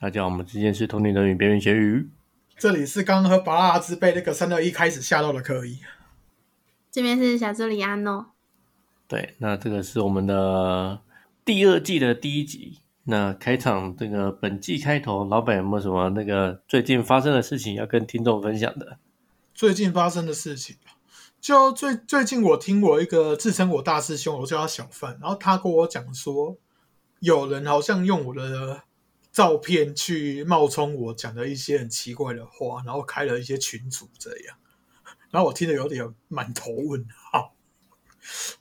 大家好，我们之间是同龄人与边缘学语。这里是刚和巴拉阿兹被那个三六一开始吓到的可以。这边是小助理安诺。对，那这个是我们的第二季的第一集。那开场这个本季开头，老板有没有什么那个最近发生的事情要跟听众分享的？最近发生的事情，就最最近我听我一个自称我大师兄，我叫他小范，然后他跟我讲说，有人好像用我的照片去冒充我讲的一些很奇怪的话，然后开了一些群组这样，然后我听得有点满头问号，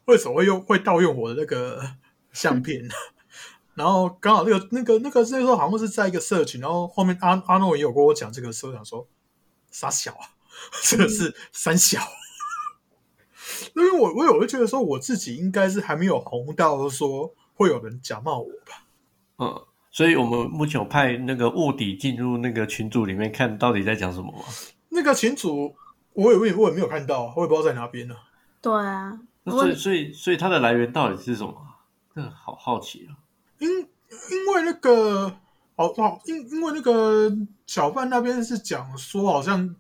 为什么会用会盗用我的那个相片呢？然后刚好那个那个那个那时候好像是在一个社群，然后后面阿阿诺也有跟我讲这个，所以我想说傻小啊，真的是三小。因为我我有会觉得说我自己应该是还没有红到说会有人假冒我吧。嗯，所以我们目前有派那个卧底进入那个群组里面看到底在讲什么吗？那个群组我也我也我也没有看到，我也不知道在哪边呢。对啊，那所以所以所以它的来源到底是什么？真的好好奇啊。因因为那个哦哦，因因为那个小贩那边是讲说，好像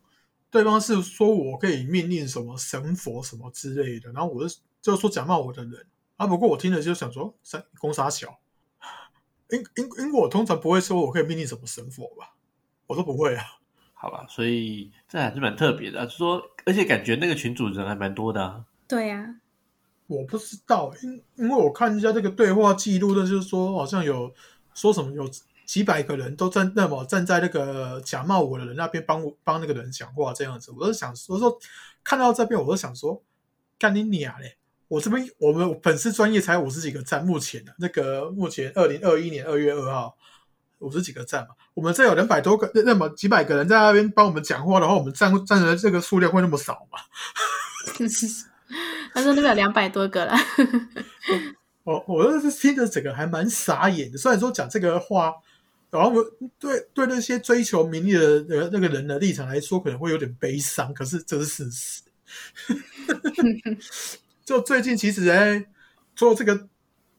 对方是说我可以命令什么神佛什么之类的，然后我就就说假冒我的人啊。不过我听了就想说，三公杀小，因因因为我通常不会说我可以命令什么神佛吧，我都不会啊。好吧，所以这还是蛮特别的，就说而且感觉那个群主人还蛮多的啊。对呀。我不知道，因因为我看一下这个对话记录，的就是说好像有说什么有几百个人都站那么站在那个假冒我的人那边帮我帮那个人讲话这样子，我都想我说看到这边我都想说干你娘嘞！我这边我们粉丝专业才五十几个赞，目前的那个目前二零二一年二月二号五十几个赞嘛，我们这有两百多个那么几百个人在那边帮我们讲话的话，我们站站的这个数量会那么少吗？他说那边有两百多个了，我我是听着整个还蛮傻眼的。虽然说讲这个话，然后对对那些追求名利的那那个人的立场来说，可能会有点悲伤，可是这是事实。就最近其实在做这个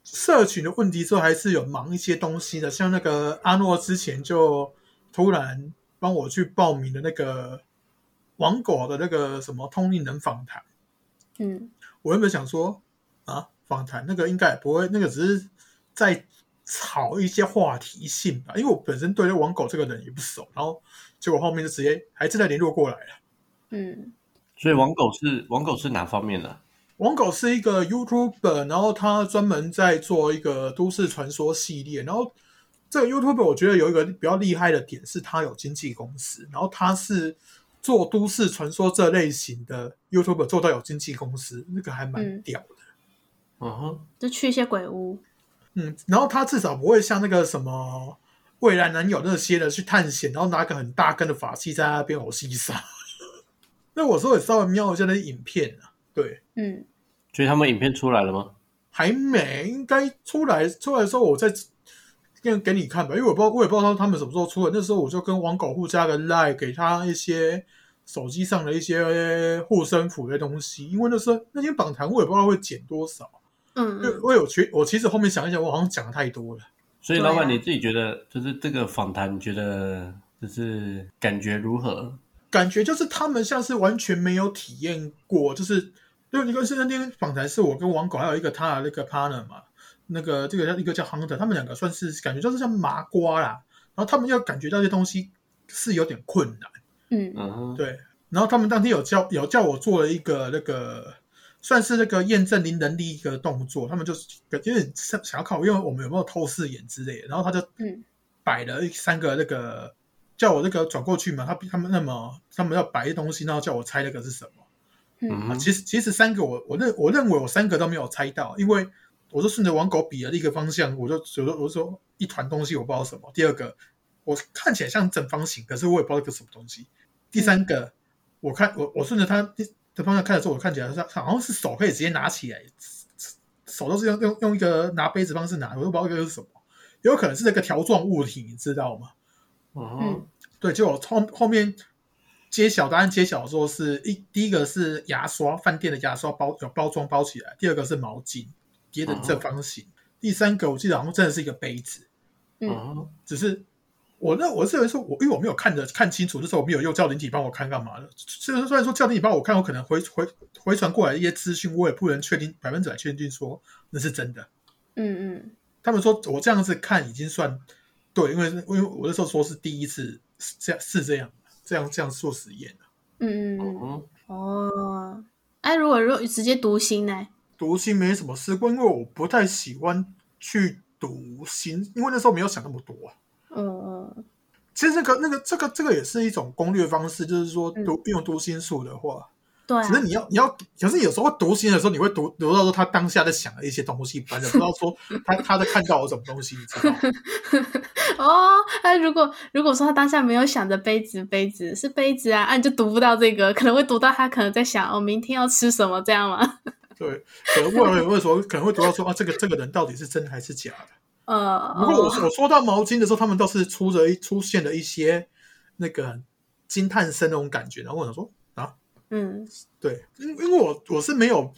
社群的问题之后，还是有忙一些东西的。像那个阿诺之前就突然帮我去报名的那个网狗的那个什么通灵人访谈。嗯，我原本想说啊，访谈那个应该也不会，那个只是在炒一些话题性吧。因为我本身对这王狗这个人也不熟，然后结果后面就直接还真的联络过来了。嗯，所以王狗是王狗是哪方面的？王狗是一个 YouTuber，然后他专门在做一个都市传说系列。然后这个 YouTuber 我觉得有一个比较厉害的点是，他有经纪公司，然后他是。做都市传说这类型的 YouTuber 做到有经纪公司，那个还蛮屌的。嗯，就去一些鬼屋。嗯，然后他至少不会像那个什么未来男友那些的去探险，然后拿个很大根的法器在那边偶戏杀。那我说也稍微瞄一下那些影片啊，对，嗯，所以他们影片出来了吗？还没，应该出来出来的时候我再。给给你看吧，因为我不知道，我也不知道他们什么时候出来。那时候我就跟王狗互加个 line，给他一些手机上的一些护身符的东西。因为那时候那天访谈我也不知道会减多少。嗯嗯。我有觉，我其实后面想一想，我好像讲的太多了。所以老板你自己觉得，就是这个访谈，你觉得就是感觉如何？感觉就是他们像是完全没有体验过，就是因为你跟是那天访谈是我跟王狗还有一个他的那个 partner 嘛。那个这个叫一个叫 Hunter，他们两个算是感觉就是像麻瓜啦，然后他们要感觉到这东西是有点困难，嗯。对，然后他们当天有叫有叫我做了一个那个算是那个验证您能力一个动作，他们就是有点想想要考验我们有没有透视眼之类的，然后他就嗯。摆了三个那个叫我那个转过去嘛，他他们那么他们要摆一东西，然后叫我猜那个是什么，嗯，其实其实三个我我认我认为我三个都没有猜到，因为。我就顺着网狗比的一个方向，我就我就我说一团东西，我不知道什么。第二个，我看起来像正方形，可是我也不知道个什么东西。第三个，我看我我顺着它的方向看的时候，我看起来像好像是手可以直接拿起来，手都是用用用一个拿杯子方式拿，我都不知道这个是什么，有可能是那个条状物体，你知道吗？嗯，对，就我后后面揭晓答案揭晓的时候是一第一个是牙刷，饭店的牙刷包有包装包起来，第二个是毛巾。叠的正方形，第三个我记得好像真的是一个杯子，嗯，只是我那我认为说我因为我没有看着看清楚，那时候我没有用教灵体帮我看干嘛的。虽然虽然说教灵体帮我看，我可能回回回传过来一些资讯，我也不能确定百分之百确定说那是真的。嗯嗯他们说我这样子看已经算对，因为因为我那时候说是第一次是这样是这样这样这样做实验的。嗯嗯嗯，嗯，哦，哎，如果如果直接读心呢？读心没什么试过，因为我不太喜欢去读心，因为那时候没有想那么多啊。嗯嗯其实那个那个这个这个也是一种攻略方式，就是说嗯读用读心术的话，对啊只，是你要你要，可是有时候读心的时候，你会读读到说他当下在想的一些东西，反正不知道说他他在看到了什么东西，你知道吗？哦，那如果如果说他当下没有想着杯子，杯子是杯子啊，啊，你就读不到这个，可能会读到他可能在想哦，明天要吃什么这样吗？对，可能为为什么可能会读到说啊，这个这个人到底是真还是假的？呃，不过我哦我说到毛巾的时候，他们倒是出着一出现了一些那个惊叹声那种感觉，然后我想说啊，嗯。对，因因为我我是没有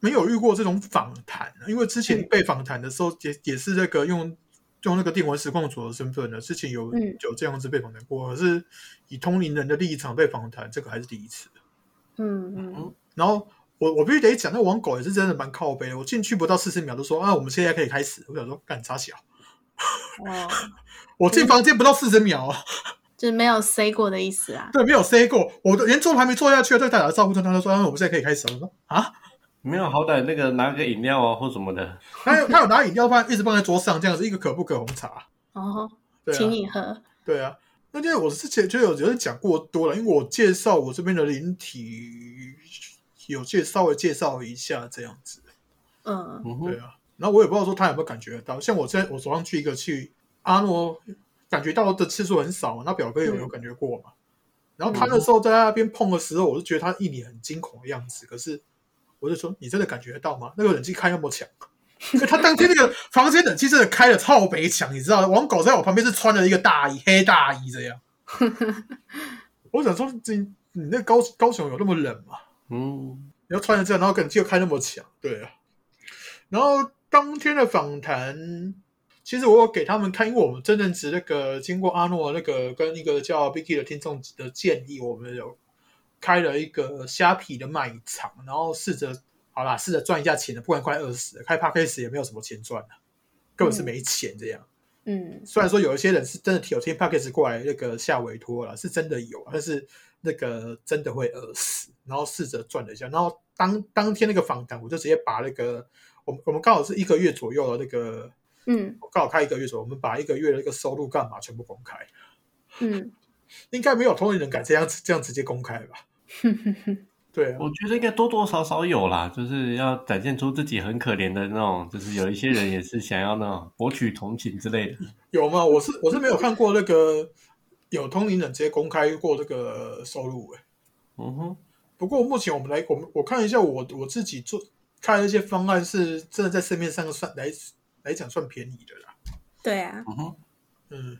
没有遇过这种访谈，因为之前嗯。被访谈的时候也也是那个用用那个电文实况组的身份呢，之前有、嗯。有这样子被访谈过，可是以通灵人的立场被访谈，这个还是第一次。嗯嗯。然后我我必须得讲，那个网狗也是真的蛮靠背的，我进去不到四十秒都说啊，我们现在可以开始，我想说干啥小，哦，我进房间不到四十秒啊，就是没有 say 过的意思啊。对，没有 say 过，我都连坐都还没坐下去，对大家招呼他，他就说啊，我们现在可以开始了，我说啊。没有，好歹那个拿个饮料啊或什么的，他有他有拿饮料放一直放在桌上，这样子一个可不可红茶。哦，对啊，请你喝。对啊。那因为我之前就有有人讲过多了，因为我介绍我这边的灵体，有介稍微介绍一下这样子。嗯对啊，然后我也不知道说他有没有感觉得到，像我在我手上去一个去阿诺，感觉到的次数很少，那表哥有嗯有感觉过嘛？然后他那时候在那边碰的时候，我就觉得他一脸很惊恐的样子，可是我就说你真的感觉得到吗？那个冷气开那么强。可他当天那个房间冷气真的开的超北强，你知道，王狗在我旁边是穿了一个大衣，黑大衣这样。我想说，你你那高高雄有那么冷吗？嗯，你要穿成这样，然后冷气又开那么强，对啊。然后当天的访谈，其实我有给他们看，因为我们真正值那个经过阿诺那个跟一个叫 Vicky 的听众的建议，我们有开了一个虾皮的卖场，然后试着好啦，试着赚一下钱的，不然快饿死了。开 p a c k a g e 也没有什么钱赚的，根本是没钱这样。嗯虽然说有一些人是真的有听 p a c k a g e 过来那个下委托了，是真的有，但是那个真的会饿死。然后试着赚了一下，然后当当天那个访谈，我就直接把那个我们我们刚好是一个月左右的那个，嗯刚好开一个月左右，我们把一个月的一个收入干嘛全部公开，嗯 应该没有同龄人敢这样这样直接公开吧？对啊，我觉得应该多多少少有啦，就是要展现出自己很可怜的那种，就是有一些人也是想要那种博取同情之类的。有吗？我是我是没有看过那个有同龄人直接公开过这个收入诶、嗯哼，不过目前我们来，我们我看一下我我自己做开的一些方案是真的在市面上算来来讲算便宜的啦。对啊，嗯哼，嗯，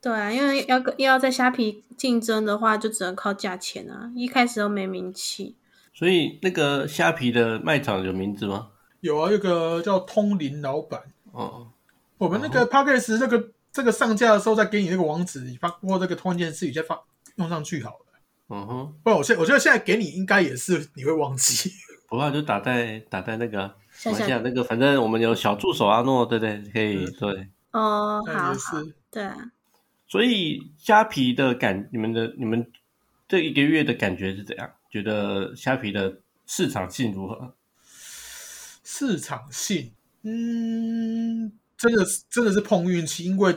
对啊，因为要跟要在虾皮竞争的话，就只能靠价钱啊，一开始都没名气。所以那个虾皮的卖场有名字吗？有啊，有个叫通灵老板，哦，我们那个 p a c k a g e 那个这个上架的时候再给你那个网址，你发或这个关键词语再发用上去好了。嗯哼，不然我现我觉得现在给你应该也是你会忘记。不怕就打在打在那个下下马来西亚那个，反正我们有小助手阿诺，对不对？可以对。哦，好好，对啊，所以虾皮的感，你们的你们这一个月的感觉是怎样？觉得虾皮的市场性如何？市场性，嗯，真的是真的是碰运气，因为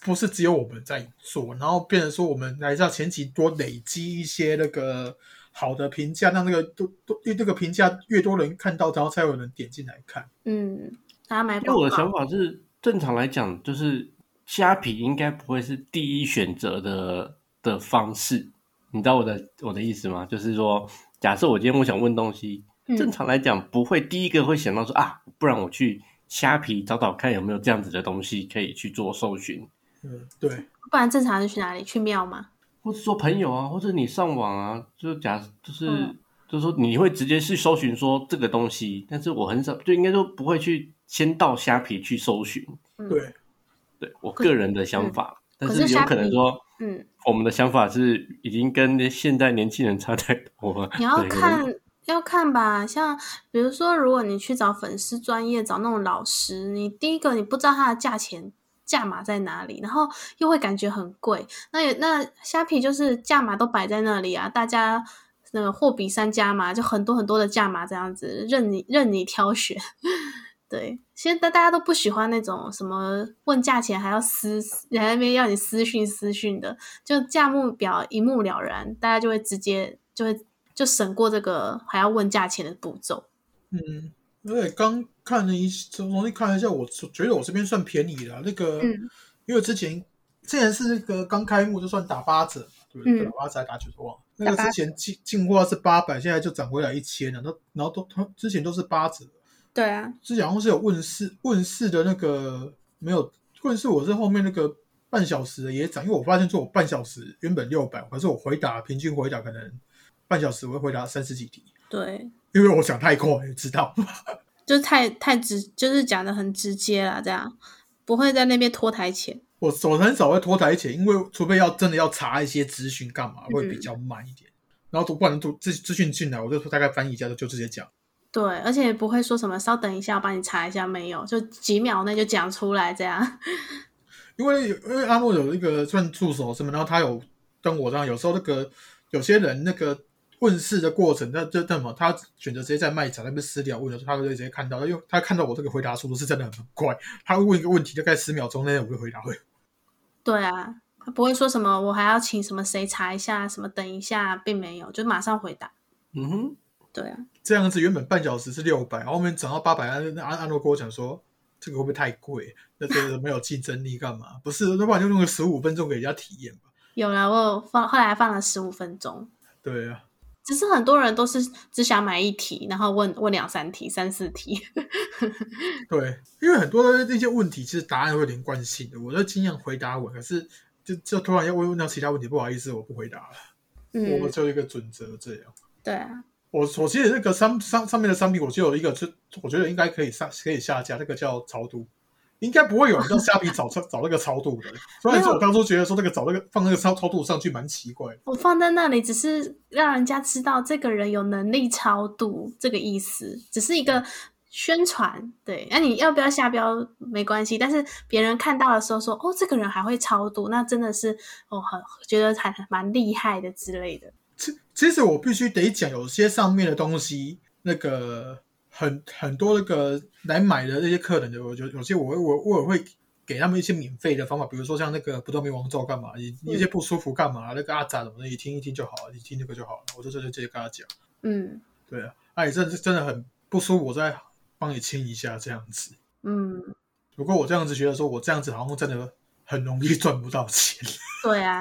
不是只有我们在做，然后变成说我们来到前期多累积一些那个好的评价，让那个多多这个评价越多人看到，然后才有人点进来看。嗯，大家买因为我的想，法是，正常来讲，就是虾皮应该不会是第一选择的的方式。你知道我的我的意思吗？就是说，假设我今天我想问东西，嗯正常来讲不会第一个会想到说啊，不然我去虾皮找找看有没有这样子的东西可以去做搜寻，嗯，对，不然正常人去哪里？去庙吗？或者说朋友啊，或者你上网啊，就是假就是、嗯。就是说你会直接去搜寻说这个东西，但是我很少就应该说不会去先到虾皮去搜寻。嗯。对，对我个人的想法，嗯。但是有可能说，嗯，我们的想法是已经跟现在年轻人差太多了。你要看要看吧，像比如说，如果你去找粉丝专业，找那种老师，你第一个你不知道它的价钱价码在哪里，然后又会感觉很贵。那也那虾皮就是价码都摆在那里啊，大家那个货比三家嘛，就很多很多的价码这样子，任你任你挑选。对，现在大家都不喜欢那种什么问价钱还要私，还在那边要你私讯私讯的，就价目表一目了然，大家就会直接就会就省过这个还要问价钱的步骤。嗯，而且刚看了一重新看了一下，我觉得我这边算便宜了。那个，嗯因为之前之前是那个刚开幕就算打八折，对不对？嗯打八折还打九折忘了。那个之前进进货是八百，现在就涨回来一千了。那然后都它之前都是八折，对啊，之前好像是有问世问世的那个没有问世，我是后面那个半小时的也涨，因为我发现说我半小时原本六百，可是我回答平均回答可能半小时我会回答三十几题，对，因为我想太快，你知道吗？就是太太直，就是讲的很直接啦，这样不会在那边拖台前。我我很少会拖台前，因为除非要真的要查一些资讯干嘛，会比较慢一点。然后不然读资资讯进来，我就大概翻译一下就就直接讲。对，而且也不会说什么稍等一下，我帮你查一下没有，就几秒内就讲出来这样。因为因为阿莫有一个算助手什么，然后他有跟我这样，有时候那个有些人那个问世的过程，那这那么他选择直接在卖场那边私聊问的时候，他就直接看到，因为他看到我这个回答速度是真的很快，他会问一个问题，大概十秒钟内我就回答会。对啊，他不会说什么我还要请什么谁查一下，什么等一下，并没有，就马上回答。嗯哼，对啊，这样子原本半小时是六百，后面涨到八百，安安安诺跟我讲说。这个会不会太贵？那这个没有竞争力干嘛？不是，要不然就用个十五分钟给人家体验吧。有啦，我有放后来还放了十五分钟。对啊，只是很多人都是只想买一题，然后问问两三题、三四题。对，因为很多的那些问题其实答案会有连贯性的，我都尽量回答稳，可是就就突然要问问到其他问题，不好意思，我不回答了。嗯我，就一个准则这样。对啊，我我记得那个商商上面的商品，我就有一个，就我觉得应该可以上可以下架，那个叫超度，应该不会有人到虾皮找找找那个超度的。所以说我当初觉得说那个找那个放那个超超度上去蛮奇怪的，我放在那里只是让人家知道这个人有能力超度这个意思，只是一个宣传。对，那你要不要下标没关系，但是别人看到的时候说，哦，这个人还会超度，那真的是哦，很觉得还蛮厉害的之类的。其其实我必须得讲，有些上面的东西，那个很很多那个来买的那些客人的，我觉得有些我会我偶尔会给他们一些免费的方法，比如说像那个不动明王咒干嘛，你你一些不舒服干嘛，那个阿扎什么的，你听一听就好了，你听这个就好了，我就这就直接跟他讲，嗯。对啊，哎，真的真的很不舒服，我再帮你清一下这样子。嗯，不过我这样子觉得说，我这样子好像真的很容易赚不到钱，对啊，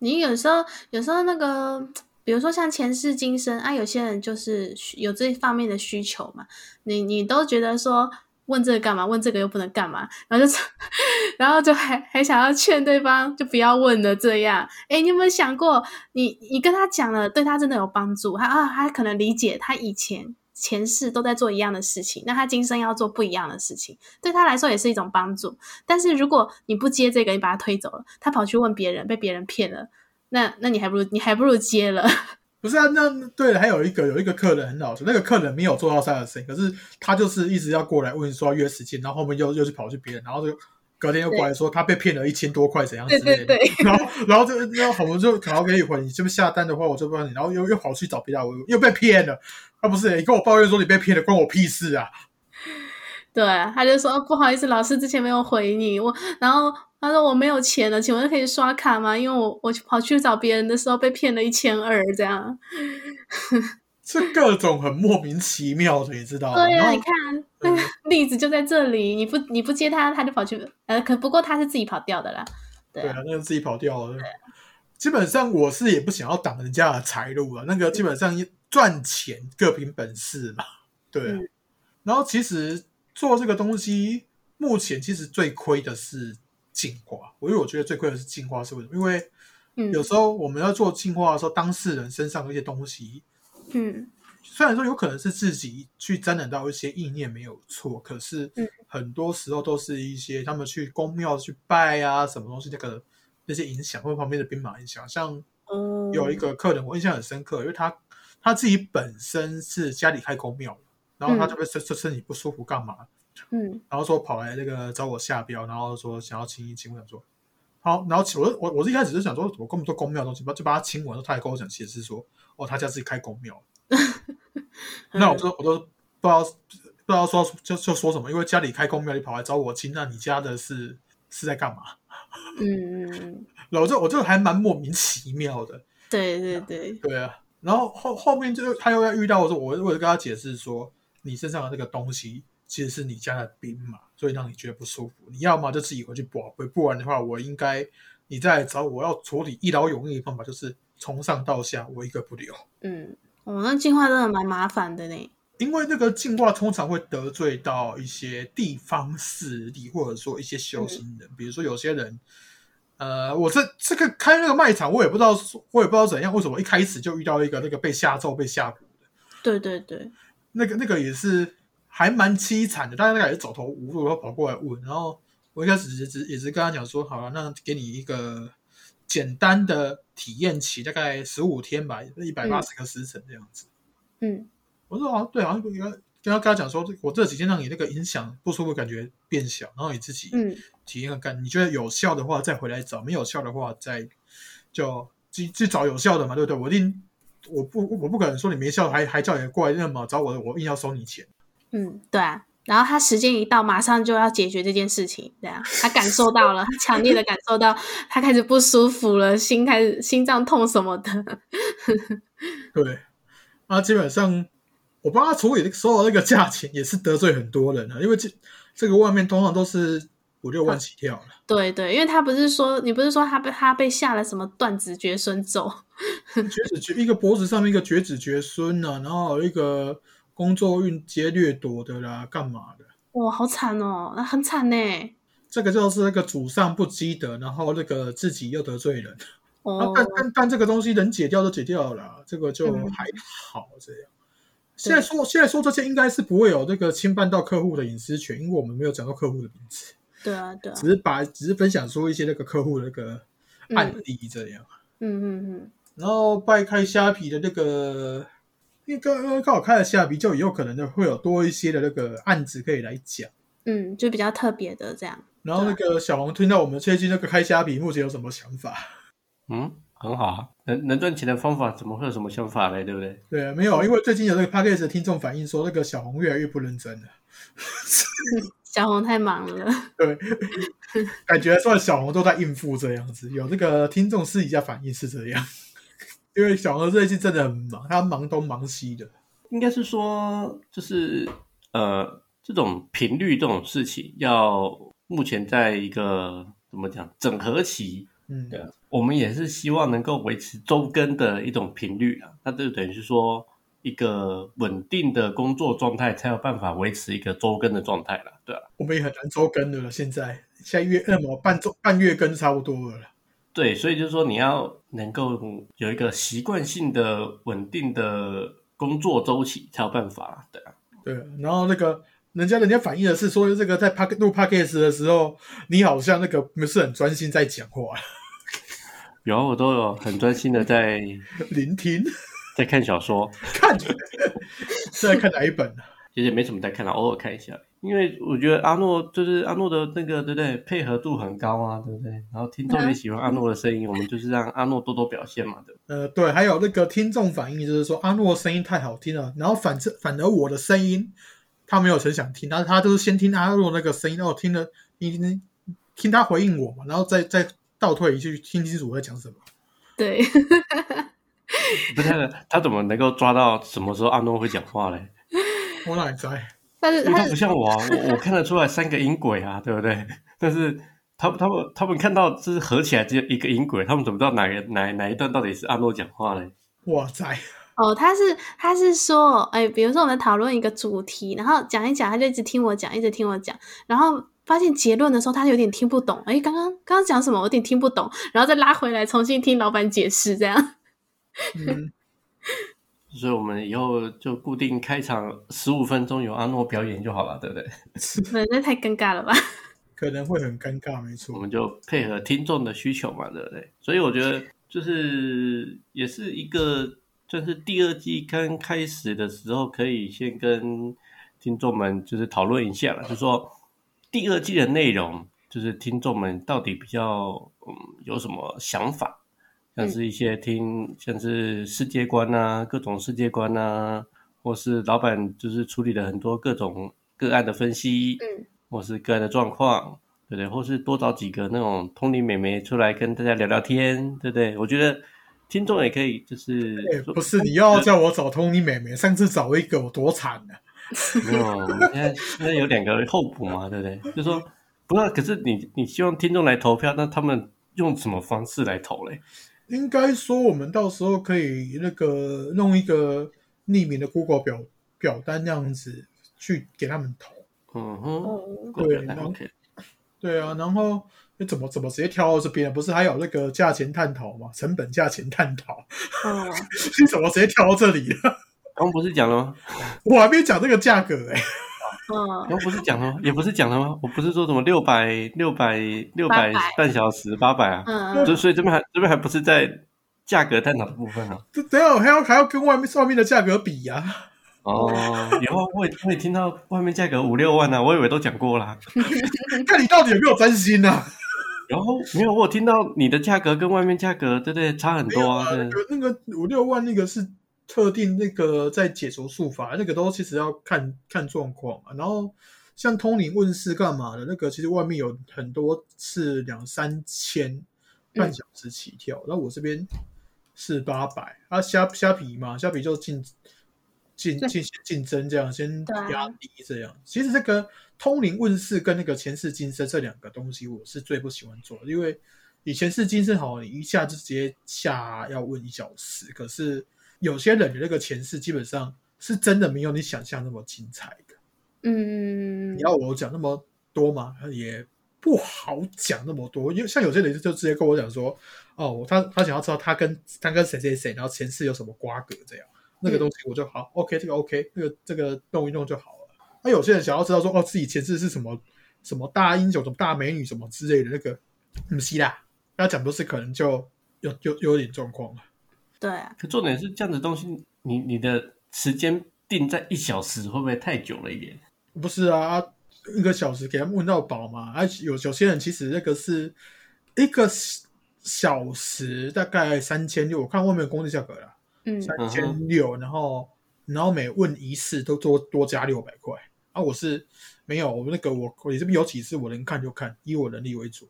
你有时候有时候那个，比如说像前世今生啊，有些人就是有这方面的需求嘛，你你都觉得说问这个干嘛？问这个又不能干嘛？然后就 然后就还还想要劝对方就不要问了这样。哎，你有没有想过，你你跟他讲了，对他真的有帮助？他啊，他可能理解他以前。前世都在做一样的事情，那他今生要做不一样的事情，对他来说也是一种帮助。但是如果你不接这个，你把他推走了，他跑去问别人，被别人骗了，那那你还不如你还不如接了。不是啊？那对了，还有一个有一个客人很好笑，那个客人没有做到三二四，可是他就是一直要过来问说要约时间，然后后面又又去跑去别人，然后就隔天又过来说他被骗了一千多块怎样之类的，对对对 然后然后就然后我们就好给一会，你这边下单的话我就帮你，然后又又跑去找别人，我又被骗了，啊不是，你跟我抱怨说你被骗了，关我屁事啊！对，他就说、哦、不好意思，老师之前没有回你，我然后他说我没有钱了，请问可以刷卡吗？因为我我跑去找别人的时候被骗了一千二这样。是各种很莫名其妙的，你知道吗？对呀、然后你看那个 例子就在这里，你不你不接他，他就跑去呃，可不过他是自己跑掉的啦。对啊对啊，那个自己跑掉了。基本上我是也不想要挡人家的财路啊，那个基本上赚钱各凭本事嘛，对啊。嗯然后其实做这个东西，目前其实最亏的是进化，我因为我觉得最亏的是进化是为什么？因为嗯。有时候我们要做进化的时候，当事人身上的一些东西，嗯。虽然说有可能是自己去沾染到一些意念没有错，可是嗯。很多时候都是一些他们去宫庙去拜啊，什么东西那个那些影响，或者旁边的兵马影响。像哦，有一个客人我印象很深刻，因为他他自己本身是家里开宫庙的，然后他嗯。就被身身身体不舒服干嘛，嗯。然后说跑来那个找我下标，然后说想要亲一亲，我想说好，然后我我我是一开始就想说，我根本做公庙的东西，就把他亲完，然后他还跟我讲解释说，哦，他家自己开公庙，那我就我都不知道不知道说就就说什么，因为家里开公庙，你跑来找我亲，那你家的是是在干嘛？嗯嗯嗯，然后我就我就还蛮莫名其妙的，对对对，对啊。然后后后面就他又要遇到我说，我我就跟他解释说，你身上的那个东西其实是你家的兵嘛，所以让你觉得不舒服。你要么就自己回去保回，不然的话，我应该你再来找我要处理一劳永逸的方法，就是从上到下我一个不留。嗯，哦，那进化真的蛮麻烦的呢。因为那个进化通常会得罪到一些地方势力，或者说一些修行人，比如说有些人，呃，我这这个开那个卖场，我也不知道，我也不知道怎样，为什么一开始就遇到一个那个被下咒、被下蛊的，对对对，那个那个也是还蛮凄惨的，大家大概也是走投无路，然后跑过来问，然后我一开始也只也是跟他讲说，好了，那给你一个简单的体验期，大概十五天吧，一百八十个时辰这样子。嗯我说好像对，好像跟他跟他跟他讲说，我这几天让你那个影响不舒服感觉变小，然后你自己嗯体验看看，你觉得有效的话再回来找，没有效的话再就去去找有效的嘛，对不对？我一定我不我不可能说你没笑还还叫你过来那么找我，我硬要收你钱。嗯，对啊。然后他时间一到，马上就要解决这件事情，对啊，他感受到了，他强烈的感受到他开始不舒服了，心开始心脏痛什么的，对，啊，基本上我帮他处理所有那个价钱也是得罪很多人啊，因为这这个外面通常都是五六万起跳了。对对，因为他不是说你不是说他被他被下了什么断子绝孙咒，绝子绝一个脖子上面一个绝子绝孙啊，然后有一个工作运接掠夺的啦，干嘛的？哇，好惨哦，那很惨呢。这个就是那个祖上不积德，然后那个自己又得罪人。啊哦，但但但这个东西能解掉就解掉了啦，这个就嗯还好这样。现在说现在说这些应该是不会有那个侵犯到客户的隐私权，因为我们没有讲到客户的名字，对啊对啊，只是把只是分享出一些那个客户的那个案例这样。嗯嗯嗯，然后掰开虾皮的那个，因为刚刚刚好开了虾皮，就以后可能的会有多一些的那个案子可以来讲。嗯，就比较特别的这样。然后那个小红听到我们最近那个开虾皮，目前有什么想法？嗯，很好啊，能能赚钱的方法怎么会有什么想法嘞？对不对？对啊，没有，因为最近有那个 p a c k a g e 的听众反映说，那个小红越来越不认真了。小红太忙了，对，感觉说小红都在应付这样子。有那个听众私底下反映是这样，因为小何最近真的很忙，他忙东忙西的。应该是说，就是呃，这种频率这种事情，要目前在一个怎么讲整合期，嗯，对啊，我们也是希望能够维持周更的一种频率啊，那就等于是说一个稳定的工作状态，才有办法维持一个周更的状态了，对啊，我们也很难周更的了。现在现在月那么半周半月更差不多了啦。对，所以就是说你要能够有一个习惯性的稳定的工作周期，才有办法啦，对啊。对，然后那个人家人家反映的是说，这个在 p a 录 p a c k a g e 的时候，你好像那个不是很专心在讲话，有啊，我都有很专心的在 聆听在看小说，看。是在看哪一本呢、其实也没什么在看啊，偶尔看一下。因为我觉得阿诺就是阿诺的那个，对不对？配合度很高啊，对不对？然后听众也喜欢阿诺的声音，我们就是让阿诺多多表现嘛，对吧？呃，对，还有那个听众反映就是说阿诺声音太好听了，然后反正反而我的声音他没有很想听，他他就是先听阿诺那个声音，然后听了你你听他回应我嘛，然后再再倒退一句听清楚我在讲什么。对，不是他怎么能够抓到什么时候阿诺会讲话嘞？我哪里在？但是他因为他不像我啊，我我看得出来三个音轨啊，对不对？但是他他们他们看到就是合起来只有一个音轨，他们怎么知道哪个哪哪一段到底是阿诺讲话嘞？哇塞！哦，他是他是说，哎，比如说我们讨论一个主题，然后讲一讲，他就一直听我讲，一直听我讲，然后发现结论的时候，他有点听不懂，哎，刚刚刚刚讲什么，我有点听不懂，然后再拉回来重新听老板解释，这样。嗯，所以我们以后就固定开场十五分钟有阿诺表演就好了，对不对？对，那太尴尬了吧？可能会很尴尬，没错我。们就配合听众的需求嘛，对不对？所以我觉得就是也是一个，就是第二季刚开始的时候，可以先跟听众们就是讨论一下了，就说第二季的内容，就是听众们到底比较嗯有什么想法，像是一些听像是世界观啊，各种世界观啊，或是老板就是处理了很多各种个案的分析，嗯，或是个案的状况，对不对？或是多找几个那种通灵美眉出来跟大家聊聊天，对不对？我觉得听众也可以，就是不是你要叫我找通你妹妹，上次找一个我多惨啊！没有，我们现在现在有两个候补嘛，对不对？就说不是，可是你你希望听众来投票，那他们用什么方式来投嘞？应该说我们到时候可以那个弄一个匿名的 Google 表表单那样子去给他们投。嗯哼，哦，对 OK，对啊，然后你怎么怎么直接跳到这边？不是还有那个价钱探讨吗？成本价钱探讨，哦，你怎么直接跳到这里了？刚不是讲了吗？我还没讲这个价格哎、嗯，刚不是讲了吗？也不是讲了吗？我不是说什么六百六百六百半小时八百啊？嗯就所以这边还这边还不是在价格探讨的部分啊。这等一下我还要还要跟外面外面的价格比呀、哦，以后我也我也听到外面价格五六万呢、啊，我以为都讲过啦。看你到底有没有真心啊？然后没有，我有听到你的价格跟外面价格，对不对？差很多啊。啊，对那个那个五六万那个是特定那个在解除术法，那个都其实要看看状况啊。然后像通灵问世干嘛的，那个其实外面有很多是两三千半小时起跳，然后我这边是八百啊，虾虾皮嘛，虾皮就竞竞对进行竞争这样，先压低这样。其实这个通灵问世跟那个前世今生这两个东西，我是最不喜欢做的，因为以前世今生好，你一下就直接下要问一小时，可是有些人的那个前世基本上是真的没有你想象那么精彩的。嗯你，要我讲那么多吗？也不好讲那么多，因为像有些人就直接跟我讲说，哦，他他想要知道他跟他跟谁谁谁，然后前世有什么瓜葛这样，那个东西我就好、OK，这个 OK，那个这个弄一弄就好了。那有些人想要知道说，哦，自己前世是什么什么大英雄、什么大美女什么之类的，那个不是啦，跟他讲都是可能就有有有点状况了。对啊，可重点是这样的东西，你你的时间定在一小时，会不会太久了一点？不是啊，啊一个小时给他们问到饱嘛。而、且有有些人其实那个是一个小时大概三千六，我看外面的工资价格了，嗯三千六，然后然后每问一次都多多加六百块。啊，我是没有，我们那个我我这边有几次我能看就看，以我能力为主，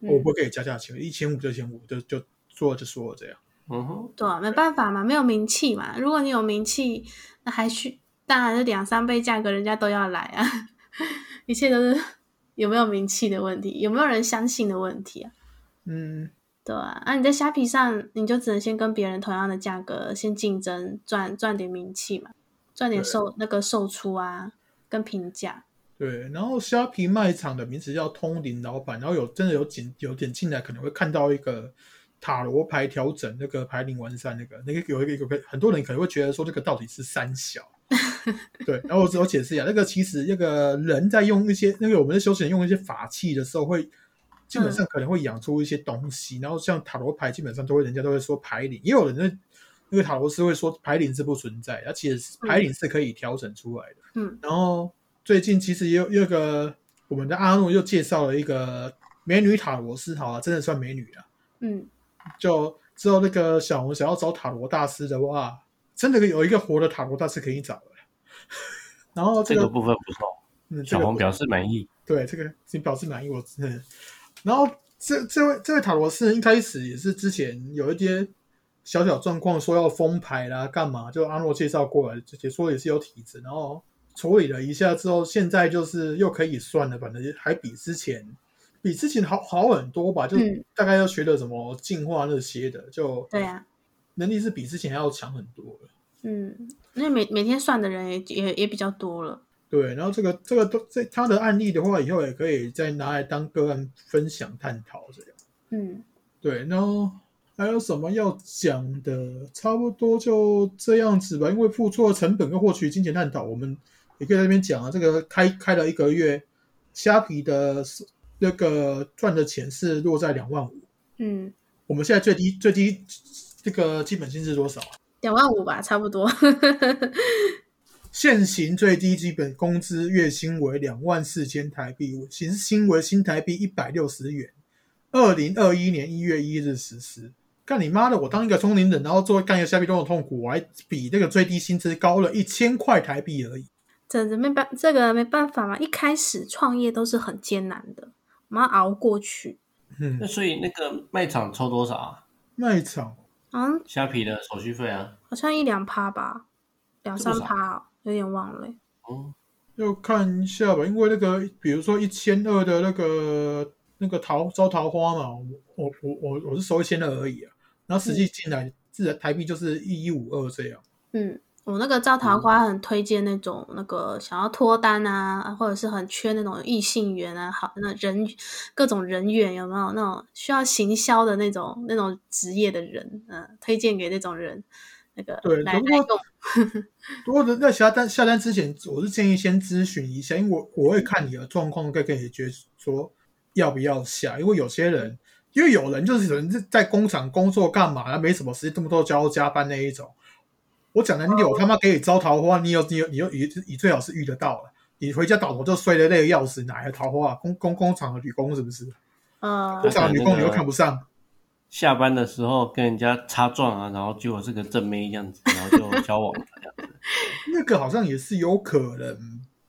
嗯我不可以加价钱，一千五就一千五，就就说了就说了这样。嗯哼，对啊，没办法嘛，没有名气嘛。如果你有名气，那还需当然是两三倍价格，人家都要来啊。一切都是 有没有名气的问题，有没有人相信的问题啊。嗯，对啊，那、你在虾皮上，你就只能先跟别人同样的价格先竞争，赚赚点名气嘛，赚点售那个售出啊，跟评价。对，然后虾皮卖场的名字叫通灵老板，然后有真的有点有点进来，可能会看到一个塔罗牌调整那个牌龄完善那个那个有一个有个很多人可能会觉得说这个到底是三小，对，然后我只有解释一下，那个其实那个人在用一些那个我们的修行人用一些法器的时候会。基本上可能会养出一些东西，然后像塔罗牌，基本上都会人家都会说牌灵，也有人那那个塔罗师会说牌灵是不存在，而其实牌灵是可以调整出来的。嗯然后最近其实也有有一个我们的阿诺又介绍了一个美女塔罗师，好啊，真的算美女了。嗯，就之后那个小红想要找塔罗大师的话，真的有一个活的塔罗大师可以找了。然后这个这个部分不错，嗯，小红表示满意。对这个请表示满意，我。然后这这位这位塔罗师一开始也是之前有一些小小状况，说要封牌啦，干嘛？就阿诺介绍过来，解说也是有体质，然后处理了一下之后，现在就是又可以算了，反正还比之前比之前好好很多吧，就嗯大概要学的什么进化那些的，就对啊，能力是比之前还要强很多了。嗯，因为每每天算的人也也也比较多了。对，然后这个这个都这他的案例的话，以后也可以再拿来当个案分享探讨这样。嗯对，然后还有什么要讲的？差不多就这样子吧。因为付出的成本跟获取金钱探讨，我们也可以在那边讲啊。这个开开了一个月，虾皮的那个赚的钱是落在两万五。嗯，我们现在最低最低这个基本薪资多少啊？两万五吧，差不多。现行最低基本工资月薪为两万四千台币，薪薪为新台币一百六十元。二零二一年一月一日实施。干你妈的！我当一个聪明人，然后做干一个虾皮都很痛苦，我还比那个最低薪资高了一千块台币而已。这这没办，这个没办法嘛。一开始创业都是很艰难的，我们要熬过去。嗯那，所以那个卖场抽多少啊？卖场嗯，虾皮的手续费啊？好像一两趴吧，两三趴、哦，有点忘了欸。哦，要看一下吧，因为那个比如说一千二的那个那个桃招桃花嘛，我我我我我是收一千二而已啊，然后实际进来自然台币就是一一五二这样。嗯，我那个招桃花很推荐那种那个想要脱单啊，或者是很缺那种异性缘啊，好那人各种人缘有没有那种需要行销的那种那种职业的人，嗯、推荐给那种人那个对如来用。如果在下单下单之前，我是建议先咨询一下，因为我我会看你的状况，再跟你决说要不要下。因为有些人，因为有人就是人是在工厂工作干嘛，他没什么时间，这么多交加班那一种。我讲的，你有他妈给你招桃花，你有你有你有你你最好是遇得到了。你回家倒头就睡得累得要死，哪来的桃花啊？工工工厂的女工是不是？呃工，厂的女工你又看不上，下班的时候跟人家擦撞啊，然后结果是个正妹这样子，然后就交往了这样子，那个好像也是有可能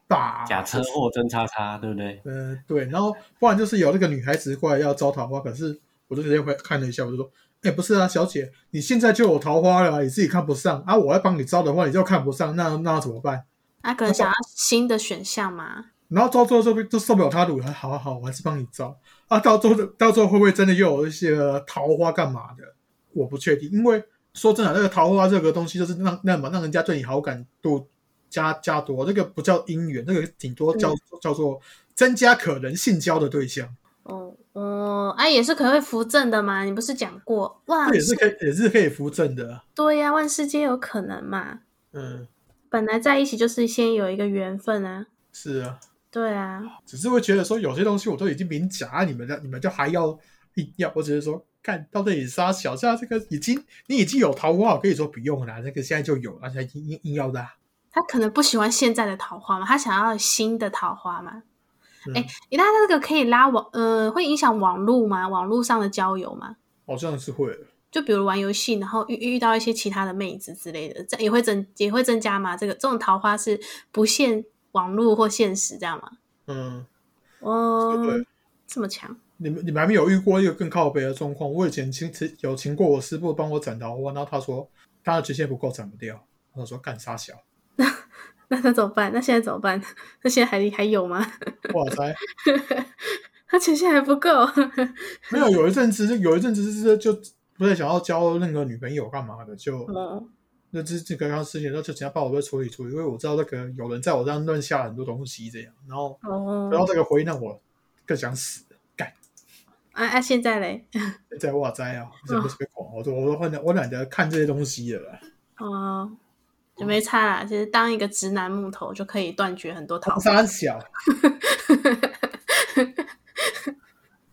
吧？假车祸真叉叉，对不对？呃，对，然后不然就是有那个女孩子过来要招桃花，可是我就直接回看了一下，我就说，哎，不是啊，小姐，你现在就有桃花了啊，你自己看不上啊，我要帮你招的话，你就看不上，那那怎么办？他可能想要新的选项嘛。然后招之后就就受不了他的，我还好好好，我还是帮你招啊。到最后到最后会不会真的又有一些桃花干嘛的？我不确定，因为说真的，那个桃花这个东西就是让让让人家对你好感度加加多，这个不叫姻缘，这个顶多叫、叫做增加可能性交的对象。哦哦，啊，也是可能会扶正的嘛？你不是讲过哇？这也是可以，也是可以扶正的。对呀、万事皆有可能嘛。嗯，本来在一起就是先有一个缘分啊。是啊，对啊，只是会觉得说有些东西我都已经明讲啊，你们的你们就还要硬要，我只是说看到这里杀小，夏这个已经你已经有桃花，我跟你说不用了。那个现在就有，而且硬硬硬要的、啊。他可能不喜欢现在的桃花嘛，他想要新的桃花嘛。你那这个可以拉网，呃，会影响网络吗？网络上的交友吗？好像是会。就比如玩游戏，然后遇遇到一些其他的妹子之类的，这也会增也会增加吗？这个这种桃花是不限网络或现实这样吗？嗯，哦对，这么强，你们你们还没有遇过一个更靠北的状况？我以前请有请过我师傅帮我斩桃花，然后他说他的极限不够斩不掉，我说干啥小，那那怎么办？那现在怎么办？那现在还还有吗？哇塞！他权限还不够，没有，有一阵子就有一阵子是就不太想要交那个女朋友干嘛的，就哦，那这这个刚事情，然后就请他帮我再处理处理，因为我知道那个有人在我这样乱下很多东西这样，然后哦，然后这个回应让我更想死，干啊啊！现在嘞，在哇塞啊，是被狂，我说我说我懒我懒得看这些东西了啦，哦，就没差啦。其实当一个直男木头就可以断绝很多桃花。三小，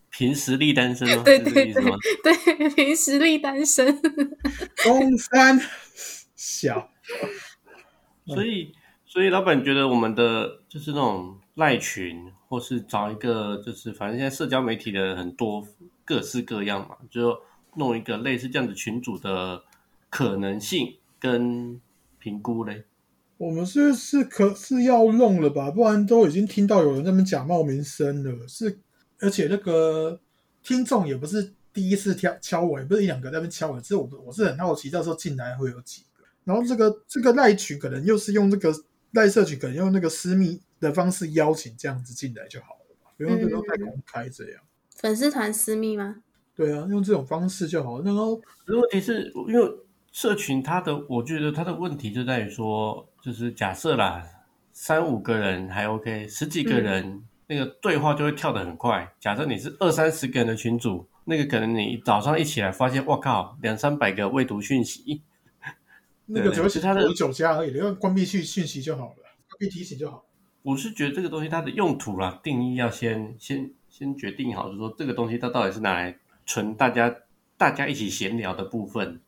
凭实力单身吗？对对对？对，凭实力单身。东山小，所以，所以老板觉得我们的就是那种赖群，或是找一个就是反正现在社交媒体的很多各式各样嘛，就弄一个类似这样子群组的可能性跟评估嘞。我们是是可是要弄了吧，不然都已经听到有人在那边假冒名声了，是而且那个听众也不是第一次敲敲我，也不是一两个在那边敲我，只是我我是很好奇，到时候进来会有几个。然后这个这个赖群可能又是用这个赖社群，可能用那个私密的方式邀请这样子进来就好了吧，不用不用太公开这样。粉丝团私密吗？对啊，用这种方式就好。然后可是问题是因为社群它的，我觉得它的问题就在于说，就是假设啦，三五个人还 OK，十几个人、那个对话就会跳得很快。假设你是二三十个人的群组，那个可能你早上一起来发现，我靠，两三百个未读讯息，那个只会是他的九十九加而已，你用关闭讯讯息就好了，关闭提醒就好。我是觉得这个东西它的用途啦，定义要先先先决定好，就是说这个东西它到底是拿来纯大家大家一起闲聊的部分，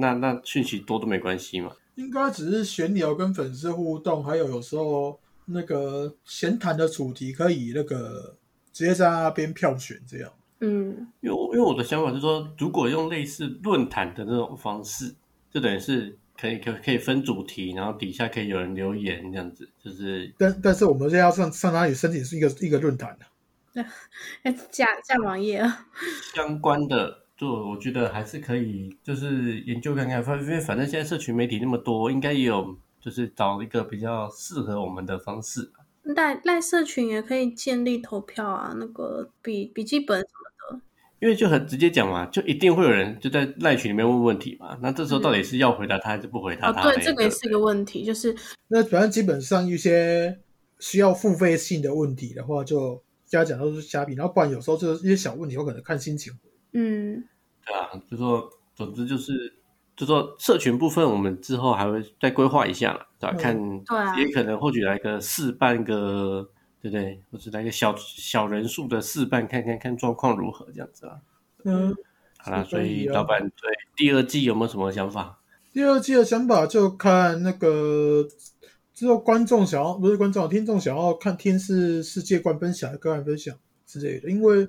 那那讯息多都没关系嘛。应该只是闲聊跟粉丝互动，还有有时候那个闲谈的主题可以那个直接在那边票选这样。嗯因为因为我的想法是说，如果用类似论坛的那种方式，就等于是可以可可以分主题，然后底下可以有人留言这样子，就是但但是我们现在要上上哪里申请是一个一个论坛啊的、哎，架架网页啊，相关的，就我觉得还是可以，就是研究看看，反因为反正现在社群媒体那么多，应该也有就是找一个比较适合我们的方式。赖赖社群也可以建立投票啊，那个笔笔记本什么的因为就很直接讲嘛，就一定会有人就在赖群里面问问题嘛。那这时候到底是要回答他还是不回答哦，他？对，这个也是一个问题，就是那反正基本上一些需要付费性的问题的话，就加讲都是虾皮，然后不然有时候就是一些小问题，我可能看心情。嗯对啊，就说总之就是，就说社群部分，我们之后还会再规划一下啦，对吧、嗯看也可能或许来个试办个，对不对？或者来个小小人数的试办，看看看状况如何这样子啊。嗯，好啦，所以老板对第二季有没有什么想法？第二季的想法就看那个之后观众想要不是观众听众想要看天是世界观分享、个案分享之类的，因为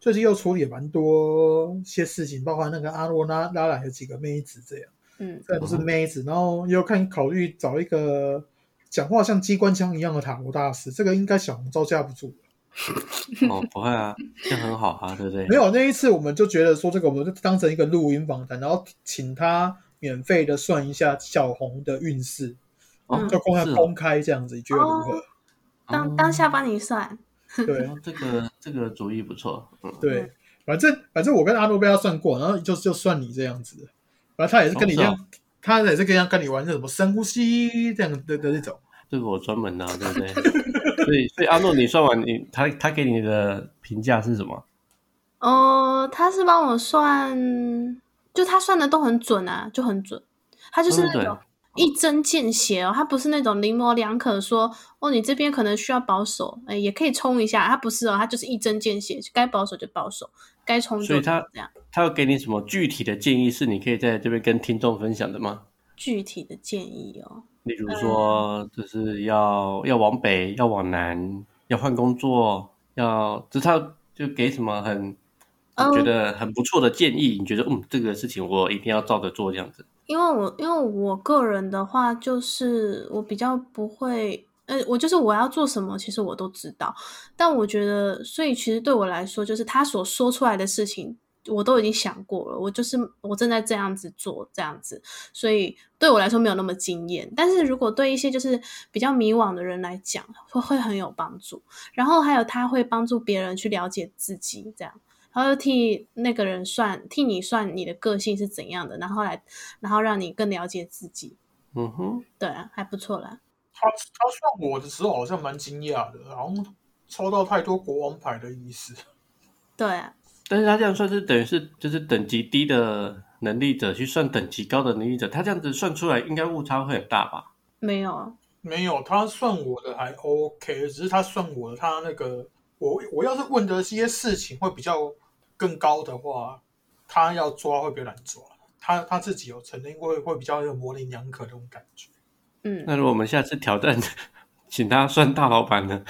最近又处理了蛮多些事情，包括那个阿洛拉拉来有几个妹子这样，嗯这不是妹子，然后又看考虑找一个讲话像机关枪一样的塔罗大师，这个应该小红招架不住。哦，不会啊，这样很好啊，对不对？没有那一次，我们就觉得说这个，我们就当成一个录音访谈，然后请他免费的算一下小红的运势，哦，就公开公开这样子，你觉得如何？当当下帮你算，对哦这个这个主意不错，嗯，对，反正反正我跟阿诺贝他算过，然后就就算你这样子，反正他也是跟你一样，他也是跟一样跟你玩那什么深呼吸这样的的那种。这个我专门的、啊，对不对？所以所以阿诺，你算完你他他给你的评价是什么？哦，他是帮我算，就他算的都很准啊，就很准。他就是那对种一针见血哦，他不是那种临模两可说哦，你这边可能需要保守，哎，也可以冲一下。他不是哦，他就是一针见血，该保守就保守，该冲就所以他这样。他要给你什么具体的建议，是你可以在这边跟听众分享的吗？具体的建议哦，例如说，就是要要往北，要往南，要换工作，要，就是他就给什么很哦你觉得很不错的建议，你觉得嗯，这个事情我一定要照着做这样子。因为我因为我个人的话，就是我比较不会，呃，我就是我要做什么，其实我都知道。但我觉得，所以其实对我来说，就是他所说出来的事情，我都已经想过了。我就是我正在这样子做，这样子，所以对我来说没有那么惊艳。但是如果对一些就是比较迷惘的人来讲，会会很有帮助。然后还有他会帮助别人去了解自己，这样。然后又替那个人算，替你算你的个性是怎样的，然后来，然后让你更了解自己。嗯哼，对啊，还不错啦。他他算我的时候好像蛮惊讶的，好像抽到太多国王牌的意思。对啊，但是他这样算是等于是就是等级低的能力者去算等级高的能力者，他这样子算出来应该误差会很大吧？没有啊，没有，他算我的还 OK，只是他算我的，他那个我我要是问的这些事情会比较更高的话，他要抓会比较难抓。他他自己有承认会会比较有模棱两可那种感觉。嗯，那如果我们下次挑战，请他算大老板呢？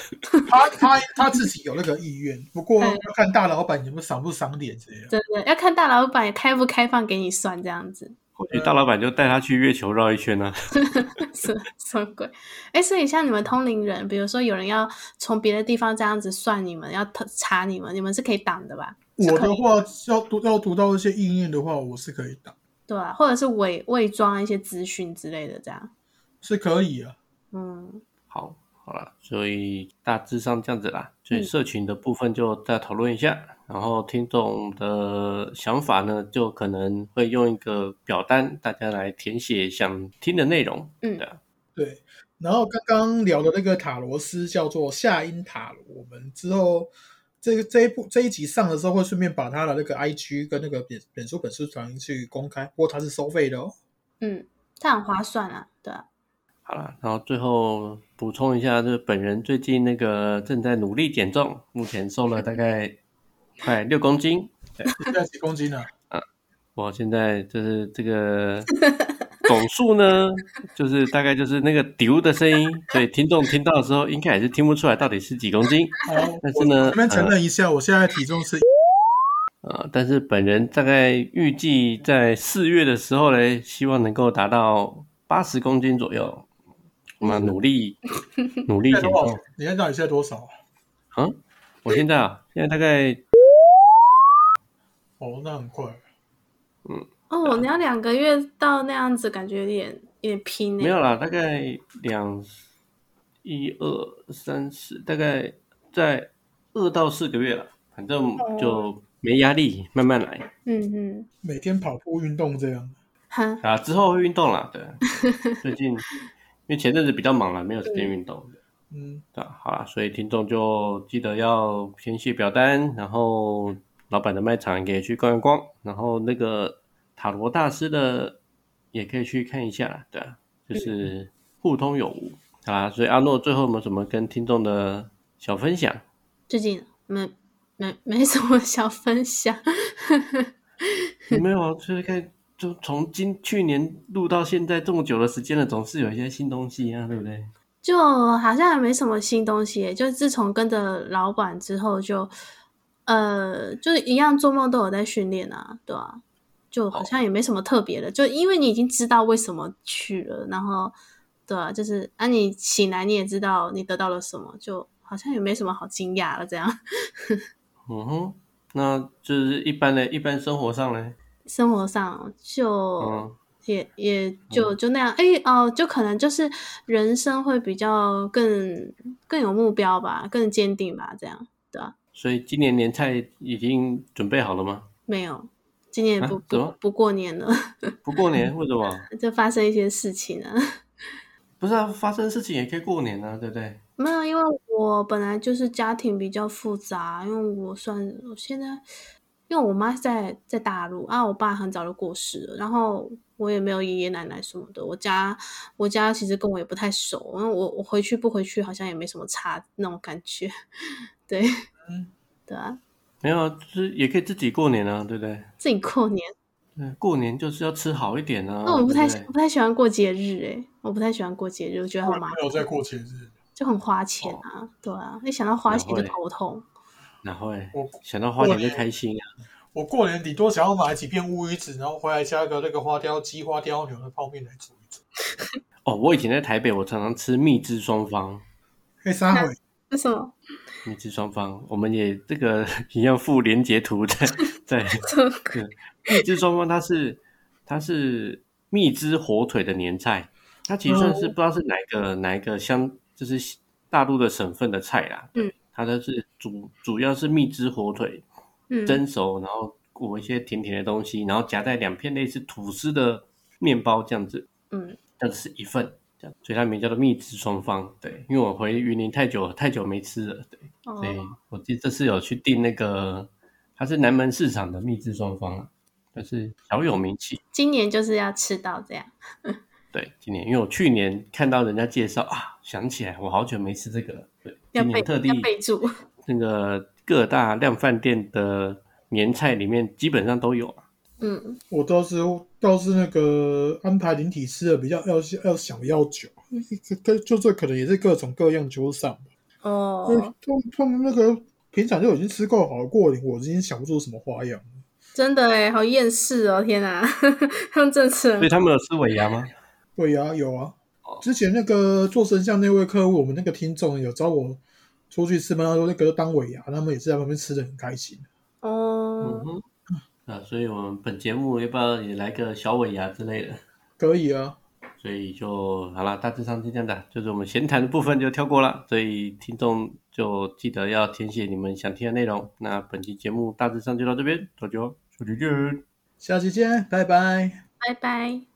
他他他自己有那个意愿，不过嗯要看大老板有没有赏不赏脸这样。真的要看大老板开不开放给你算这样子，或许大老板就带他去月球绕一圈呢、什什么鬼？哎，所以像你们通灵人，比如说有人要从别的地方这样子算你们，要特查你们，你们是可以挡的吧？我的话要读要读到一些意念的话，我是可以挡，对啊，或者是伪伪装一些资讯之类的，这样。是可以啊。嗯，好，好了，所以大致上这样子啦。所以嗯社群的部分就再讨论一下，然后听众的想法呢，就可能会用一个表单，大家来填写想听的内容。嗯对啊，对，然后刚刚聊的那个塔罗斯叫做夏音塔罗，我们之后这个这一部这一集上的时候，会顺便把他的那个 IG 跟那个本本书本书传去公开，不过他是收费的哦。嗯，他很划算啊，对啊。好了，然后最后补充一下，就是本人最近那个正在努力减重，目前瘦了大概快六公斤。现在几公斤呢？啊我现在就是这个总数呢，就是大概就是那个丢的声音，所以听众听到的时候，应该也是听不出来到底是几公斤。哦，但是呢我这边承认一下，我现在体重是呃，但是本人大概预计在四月的时候呢，希望能够达到八十公斤左右。我们努力努力减重。？你现在到底现在多少？啊，我现在啊，现在大概哦，那很快。嗯哦，你要两个月到那样子，感觉有点有点拼欸呢。没有啦，大概两一二三四，大概在二到四个月了，反正就没压力，慢慢来嗯嗯，每天跑步运动这样。哈，啊。之后会运动啦，对，最近因为前阵子比较忙了，没有时间运动。嗯，对啊，好啦，所以听众就记得要填写表单，然后老板的卖场也可以去逛一逛，然后那个塔罗大师的也可以去看一下啦，对啊，就是互通有无。好啦，所以阿诺最后有没有什么跟听众的小分享？最近没没没什么小分享。没有啊，就是看就从今去年录到现在这么久的时间了，总是有一些新东西啊，对不对？就好像也没什么新东西耶，就自从跟着老板之后就，呃，就是一样做梦都有在训练啊，对啊，就好像也没什么特别的，就因为你已经知道为什么去了，然后，对啊，就是啊，你醒来你也知道你得到了什么，就好像也没什么好惊讶了，这样，嗯哼，那就是一般的一般生活上呢，生活上就。嗯，也也就就那样，哎、哦，就可能就是人生会比较更更有目标吧，更坚定吧，这样，对啊，所以今年年菜已经准备好了吗？没有，今年也不、啊怎么不不过年了，不过年为什么？就发生一些事情了。不是啊，发生事情也可以过年啊，对不对？没有，因为我本来就是家庭比较复杂，因为我算我现在，因为我妈在在大陆啊，我爸很早就过世了，然后我也没有爷爷奶奶什么的，我家我家其实跟我也不太熟，因为我我回去不回去好像也没什么差那种感觉，对，嗯对啊，没有啊，就是也可以自己过年啊，对不对？自己过年，对，过年就是要吃好一点啊。那我不太对对不太喜欢过节日，哎，我不太喜欢过节日，我觉得我很麻烦，没有在过节日。就很花钱啊，对啊，一想到花钱就头痛。哪会我想到花钱就开心啊？我过年顶多想要买几片乌鱼子，然后回来加个那个花雕鸡、花雕牛的泡面来煮一煮。哦，我以前在台北，我常常吃蜜汁双方，黑沙尾，为什么？蜜汁双方，我们也这个 一样附连截图在 在对蜜汁双方，它是它是蜜汁火腿的年菜，它其实算是哦不知道是哪一个、哪一个乡，就是大陆的省份的菜啦。嗯，它的是主主要是蜜汁火腿嗯，蒸熟，然后裹一些甜甜的东西，然后夹在两片类似吐司的面包这样子。嗯，这样是一份，所以它名叫做蜜汁双方。对，因为我回云林太久太久没吃了，对，哦所以我记得这次有去订那个，它是南门市场的秘制双方啊，但是小有名气。今年就是要吃到这样。对，今年因为我去年看到人家介绍啊，想起来我好久没吃这个了。对，要年特地要备注，那个各大量饭店的年菜里面基本上都有啊。嗯，我倒是倒是那个安排灵体吃的比较要要想要久，跟就这可能也是各种各样酒上吧。哦，他们他们那个平常就已经吃够好了，过年我已经想不出什么花样。真的哎，好厌世哦！天哪，他们真的吃所以他们有吃尾牙吗？尾牙、有啊哦。之前那个做神像那位客户，我们那个听众有找我出去吃饭，他说那个当尾牙，他们也是在旁边吃的很开心。嗯哦。哼，啊，所以我们本节目要不要也来个小尾牙之类的？可以啊，所以就好了，大致上是这样的，就是我们闲谈的部分就跳过了，所以听众就记得要填写你们想听的内容。那本期节目大致上就到这边，大家下期见。下期见，拜拜。拜拜。